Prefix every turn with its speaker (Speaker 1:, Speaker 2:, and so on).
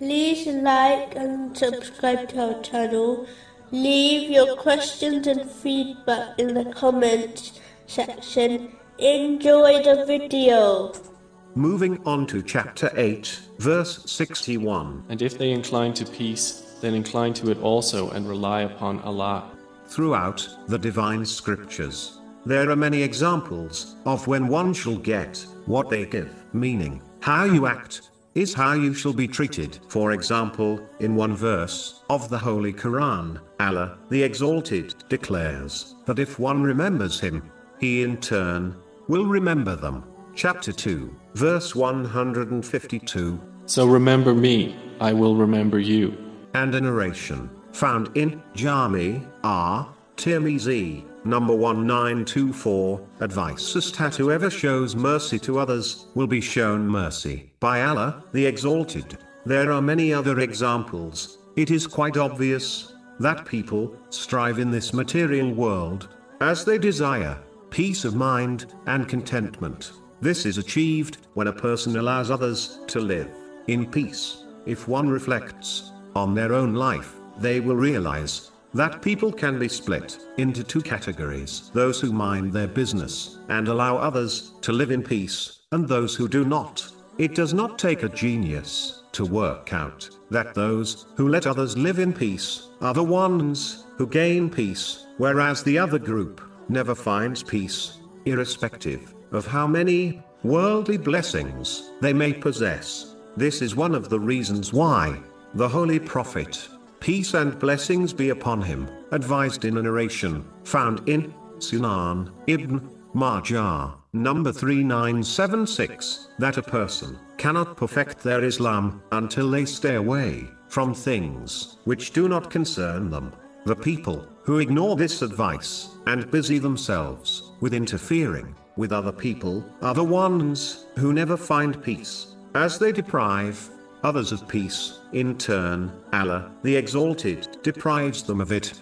Speaker 1: like and subscribe to our channel. Leave your questions and feedback in the comments section. Enjoy the video.
Speaker 2: Moving on to chapter 8, verse 61.
Speaker 3: And if they incline to peace, then incline to it also and rely upon Allah.
Speaker 2: Throughout the divine scriptures, there are many examples of when one shall get what they give, meaning, how you act is how you shall be treated. For example, in one verse of the Holy Quran, Allah, the Exalted, declares that if one remembers Him, He in turn will remember them. Chapter 2, verse 152.
Speaker 3: So remember me, I will remember you.
Speaker 2: And a narration found in Jami At Tirmizi, number 1924, advices that whoever shows mercy to others will be shown mercy by Allah, the Exalted. There are many other examples. It is quite obvious that people strive in this material world as they desire peace of mind and contentment. This is achieved when a person allows others to live in peace. If one reflects on their own life, they will realize that people can be split into two categories those who mind their business and allow others to live in peace, and those who do not. It does not take a genius to work out that those who let others live in peace are the ones who gain peace, whereas the other group never finds peace, irrespective of how many worldly blessings they may possess. This is one of the reasons why the Holy Prophet peace and blessings be upon him, advised in a narration, found in Sunan Ibn Majah, number 3976, that a person cannot perfect their Islam until they stay away from things which do not concern them. The people who ignore this advice and busy themselves with interfering with other people are the ones who never find peace, as they deprive others of peace. In turn, Allah, the Exalted, deprives them of it.